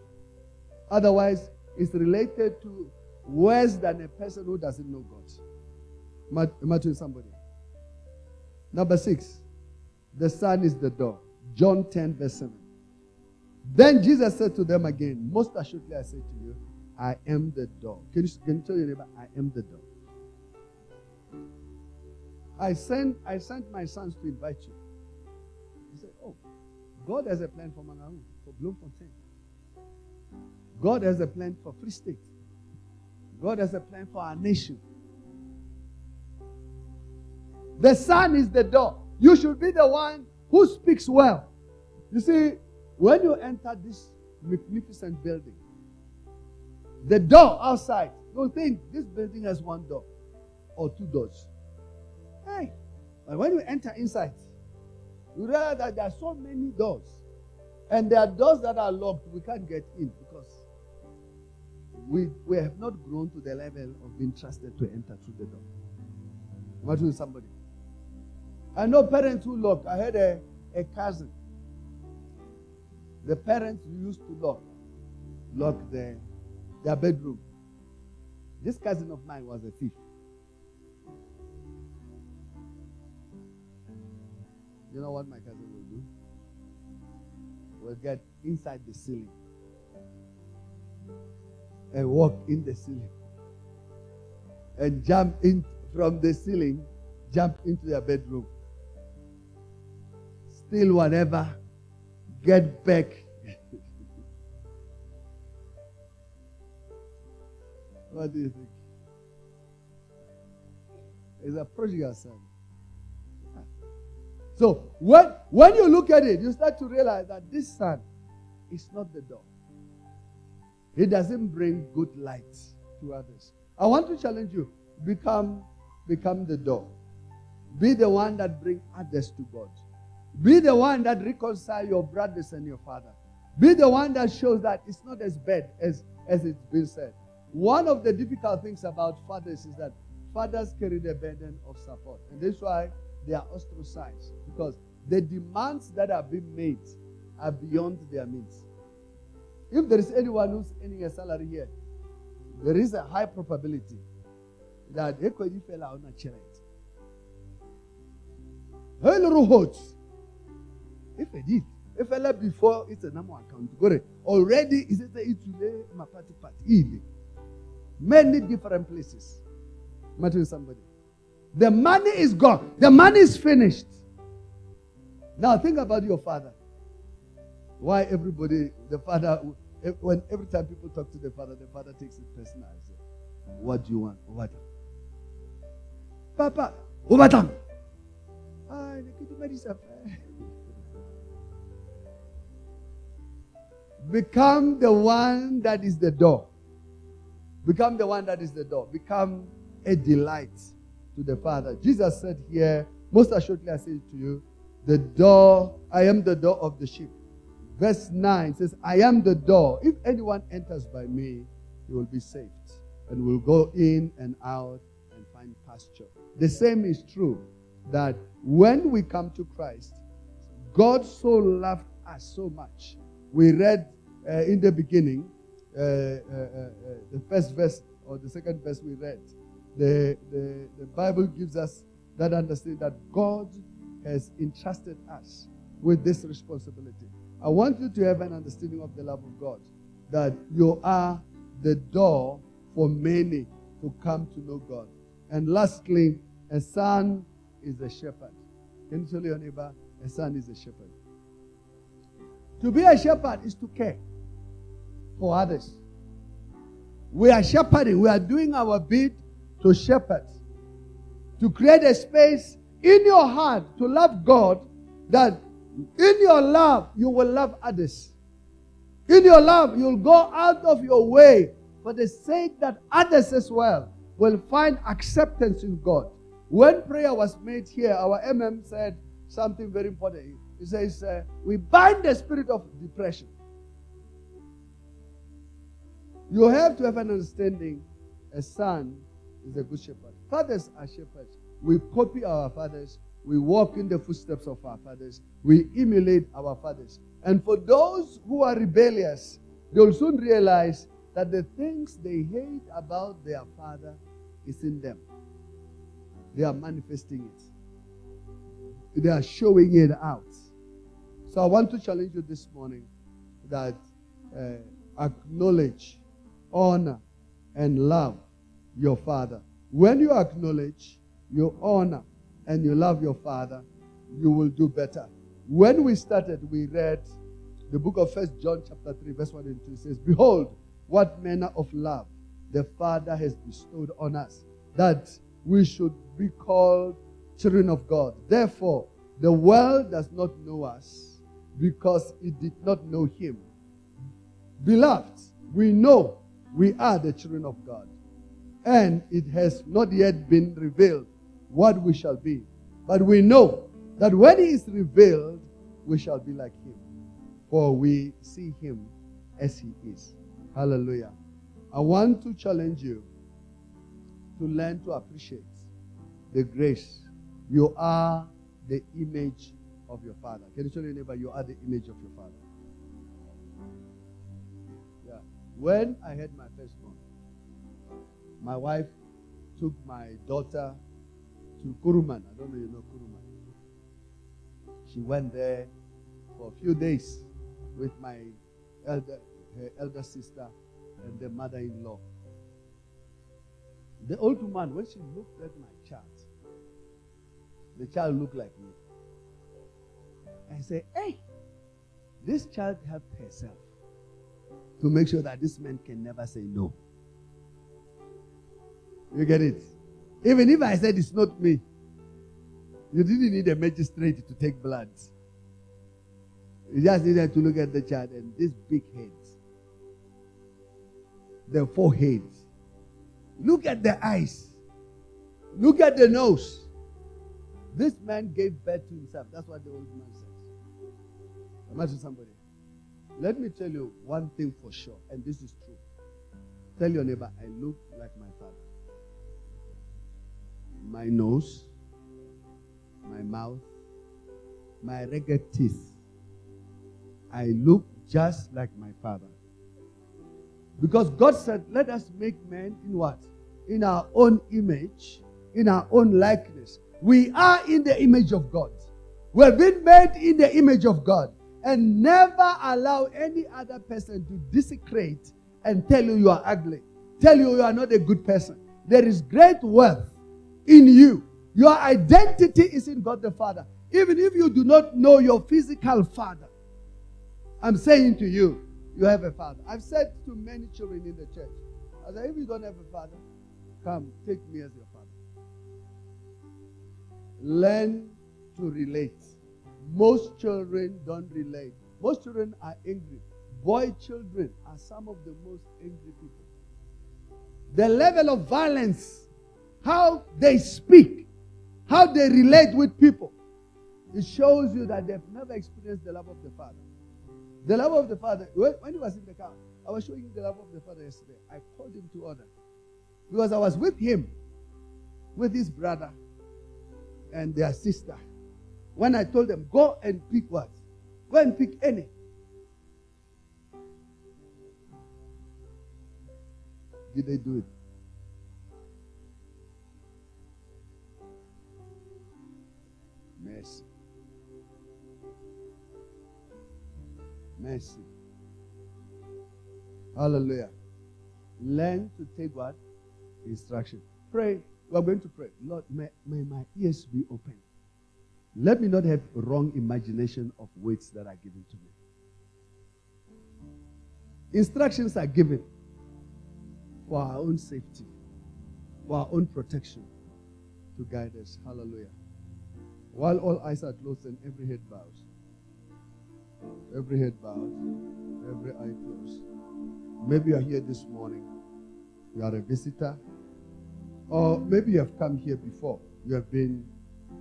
Otherwise, it's related to worse than a person who doesn't know God. Imagine somebody. Number six, the son is the door. John 10, verse 7. Then Jesus said to them again, Most assuredly I say to you, I am the door. Can you, can you tell your neighbor, I am the door? I sent, I sent my sons to invite you. God has a plan for Mangaung, for Bloemfontein. God has a plan for Free State. God has a plan for our nation. The son is the door. You should be the one who speaks well. You see, when you enter this magnificent building, the door outside, don't think this building has one door or two doors. Hey, but when you enter inside, you realize that there are so many doors. And there are doors that are locked. We can't get in because we, we have not grown to the level of being trusted to enter through the door. What with somebody? I know parents who lock. I had a, a cousin. The parents used to lock, lock their, their bedroom. This cousin of mine was a thief. You know what my cousin will do? Will get inside the ceiling and walk in the ceiling and jump in from the ceiling, jump into their bedroom, steal whatever, get back. what do you think? It's a prodigal son. So when, when you look at it, you start to realize that this son is not the door. He doesn't bring good light to others. I want to challenge you. Become, become the door. Be the one that bring others to God. Be the one that reconcile your brothers and your father. Be the one that shows that it's not as bad as, as it's been said. One of the difficult things about fathers is that fathers carry the burden of support. And that's why they are ostracized because the demands that are being made are beyond their means. If there is anyone who's earning a salary here, there is a high probability that fela ona cheret. Hey, little hots. If I did, if I left before it's a number account, go. Already is it it my party party. Many different places. Imagine somebody. The money is gone. The money is finished. Now think about your father. Why everybody, the father, when every time people talk to the father, the father takes it personal. What do you want? What? Papa, what? Ah, Become the one that is the door. Become the one that is the door. Become a delight to the Father. Jesus said here, most assuredly I say to you, the door, I am the door of the sheep. Verse 9 says, I am the door. If anyone enters by me, he will be saved and will go in and out and find pasture. The same is true that when we come to Christ, God so loved us so much. We read uh, in the beginning, uh, uh, uh, uh the first verse or the second verse we read, the, the, the Bible gives us that understanding that God has entrusted us with this responsibility. I want you to have an understanding of the love of God, that you are the door for many to come to know God. And lastly, a son is a shepherd. Can you tell your neighbor, a son is a shepherd? To be a shepherd is to care for others. We are shepherding, we are doing our bit to shepherd, to create a space in your heart to love God, that in your love you will love others. In your love, you'll go out of your way for the sake that others as well will find acceptance in God. When prayer was made here, our MM said something very important. He says, uh, We bind the spirit of depression. You have to have an understanding a son is a good shepherd. Fathers are shepherds. We copy our fathers. We walk in the footsteps of our fathers. We emulate our fathers. And for those who are rebellious, they'll soon realize that the things they hate about their father is in them. They are manifesting it, they are showing it out. So I want to challenge you this morning that uh, acknowledge, honor, and love your father. When you acknowledge, you honor, and you love your father, you will do better. When we started, we read the book of First John chapter 3, verse 1 and 2 it says, Behold, what manner of love the Father has bestowed on us, that we should be called children of God. Therefore, the world does not know us because it did not know him. Beloved, we know we are the children of God and it has not yet been revealed what we shall be. But we know that when he is revealed, we shall be like him, for we see him as he is. Hallelujah. I want to challenge you to learn to appreciate the grace. You are the image of your father. Can you tell your neighbor you are the image of your father? Yeah. When I had my firstborn, my wife took my daughter to Kuruman. I don't know you know Kuruman. She went there for a few days with my elder, her elder sister and the mother-in-law. The old woman, when she looked at my child, the child looked like me. I said, hey, this child helped herself to make sure that this man can never say no. You get it? Even if I said it's not me, you didn't need a magistrate to take blood. You just needed to look at the child and this big head, the forehead. Look at the eyes. Look at the nose. This man gave birth to himself. That's what the old man says. Imagine somebody. Let me tell you one thing for sure, and this is true. Tell your neighbor, I look like my father my nose, my mouth, my ragged teeth. I look just like my father. Because God said, Let us make man in what? in our own image, in our own likeness. We are in the image of God. We have been made in the image of God. And never allow any other person to desecrate and tell you you are ugly, tell you you are not a good person. There is great worth in you. Your identity is in God the Father. Even if you do not know your physical father, I'm saying to you, you have a father. I've said to many children in the church, I said, if you don't have a father, come, take me as your father. Learn to relate. Most children don't relate. Most children are angry. Boy children are some of the most angry people. The level of violence, how they speak, how they relate with people, it shows you that they've never experienced the love of the Father. The love of the Father, when he was in the car, I was showing him the love of the Father yesterday. I called him to order because I was with him, with his brother and their sister. When I told them, go and pick what? Go and pick any. Did they do it? Mercy. Hallelujah. Learn to take what? Instruction. Pray. We are going to pray. Lord, may, may my ears be open. Let me not have wrong imagination of weights that are given to me. Instructions are given for our own safety, for our own protection, to guide us. Hallelujah. While all eyes are closed and every head bows. Every head bows, every eye closed. Maybe you are here this morning. You are a visitor. Or maybe you have come here before. You have been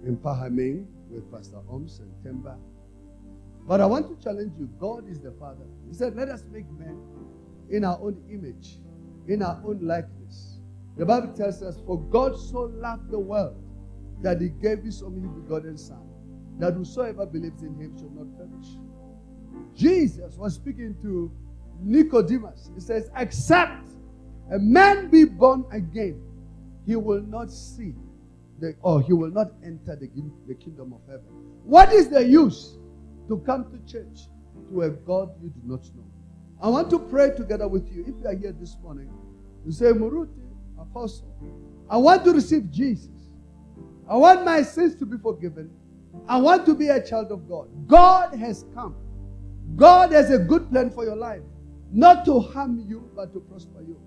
in Phahameng with Pastor Oms and Temba. But I want to challenge you. God is the Father. He said, Let us make men in our own image, in our own likeness. The Bible tells us, For God so loved the world that he gave his only begotten Son, that whosoever believes in him shall not perish. Jesus was speaking to Nicodemus. He says, Except a man be born again, he will not see the, or he will not enter the, the kingdom of heaven. What is the use to come to church to a God you do not know? I want to pray together with you. If you are here this morning, you say, Moruti, Apostle, I want to receive Jesus. I want my sins to be forgiven. I want to be a child of God. God has come. God has a good plan for your life. Not to harm you, but to prosper you.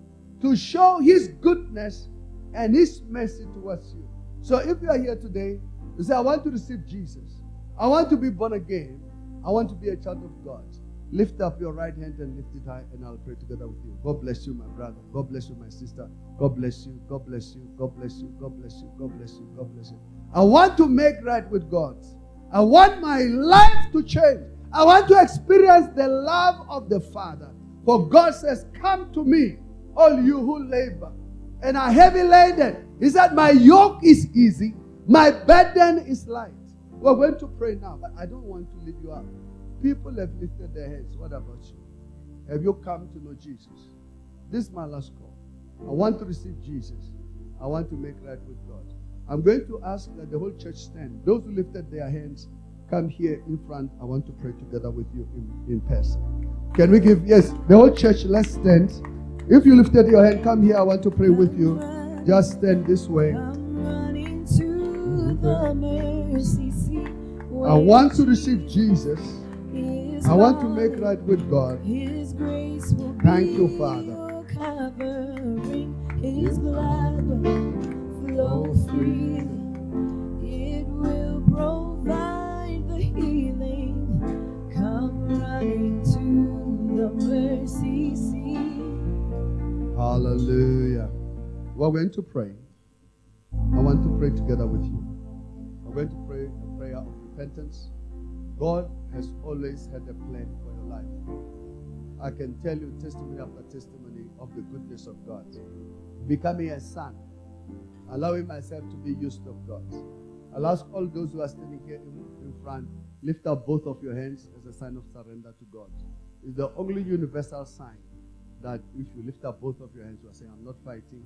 To show His goodness and His mercy towards you. So if you are here today, you say, I want to receive Jesus. I want to be born again. I want to be a child of God. Lift up your right hand and lift it high, and I'll pray together with you. God bless you, my brother. God bless you, my sister. God bless you. God bless you. God bless you. God bless you. God bless you. God bless you. I want to make right with God. I want my life to change. I want to experience the love of the Father. For God says, Come to me, all you who labor and are heavy laden. He said, My yoke is easy, my burden is light. We're going to pray now, but I don't want to leave you out. People have lifted their heads. What about you? Have you come to know Jesus? This is my last call. I want to receive Jesus. I want to make right with God. I'm going to ask that the whole church stand. Those who lifted their hands, come here in front. I want to pray together with you in, in person. Can we give, yes, the whole church, let's stand. If you lifted your hand, come here. I want to pray with you. Just stand this way. I want to receive Jesus. I want to make right with God. Thank you, Father. His blood flow freely. To the mercy seat. Hallelujah. We're going to pray. I want to pray together with you. I'm going to pray a prayer of repentance. God has always had a plan for your life. I can tell you testimony after testimony of the goodness of God. Becoming a son, allowing myself to be used of God. I'll ask all those who are standing here in front, lift up both of your hands as a sign of surrender to God. It's the only universal sign that if you lift up both of your hands, you are saying, I'm not fighting,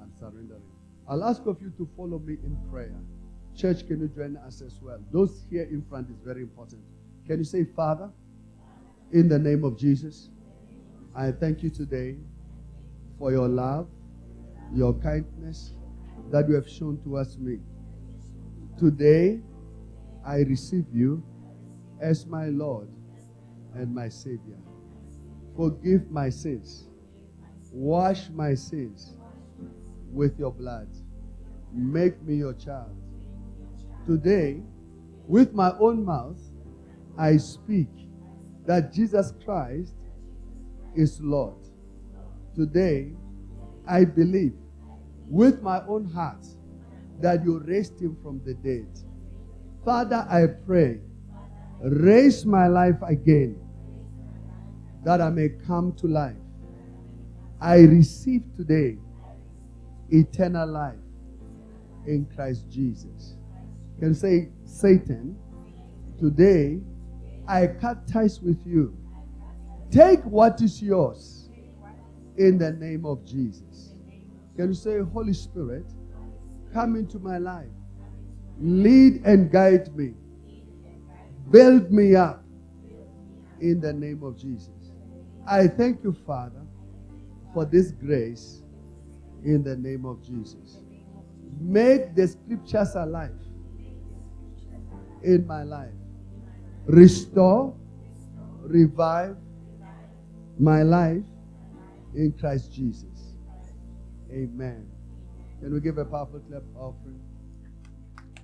I'm surrendering. I'll ask of you to follow me in prayer. Church, can you join us as well? Those here in front is very important. Can you say, Father, in the name of Jesus, I thank you today for your love, your kindness that you have shown towards me. Today, I receive you as my Lord and my Savior. Forgive my sins. Wash my sins with your blood. Make me your child. Today, with my own mouth, I speak that Jesus Christ is Lord. Today, I believe with my own heart that you raised him from the dead. Father, I pray, raise my life again that I may come to life. I receive today eternal life in Christ Jesus. Can say, Satan, today I cut ties with you. Take what is yours in the name of Jesus. Can you say, Holy Spirit, come into my life, lead and guide me, build me up in the name of Jesus. I thank you, Father, for this grace in the name of Jesus. Make the scriptures alive in my life. Restore, revive my life in Christ Jesus. Amen. Can we give a powerful clap offering?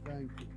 Thank you.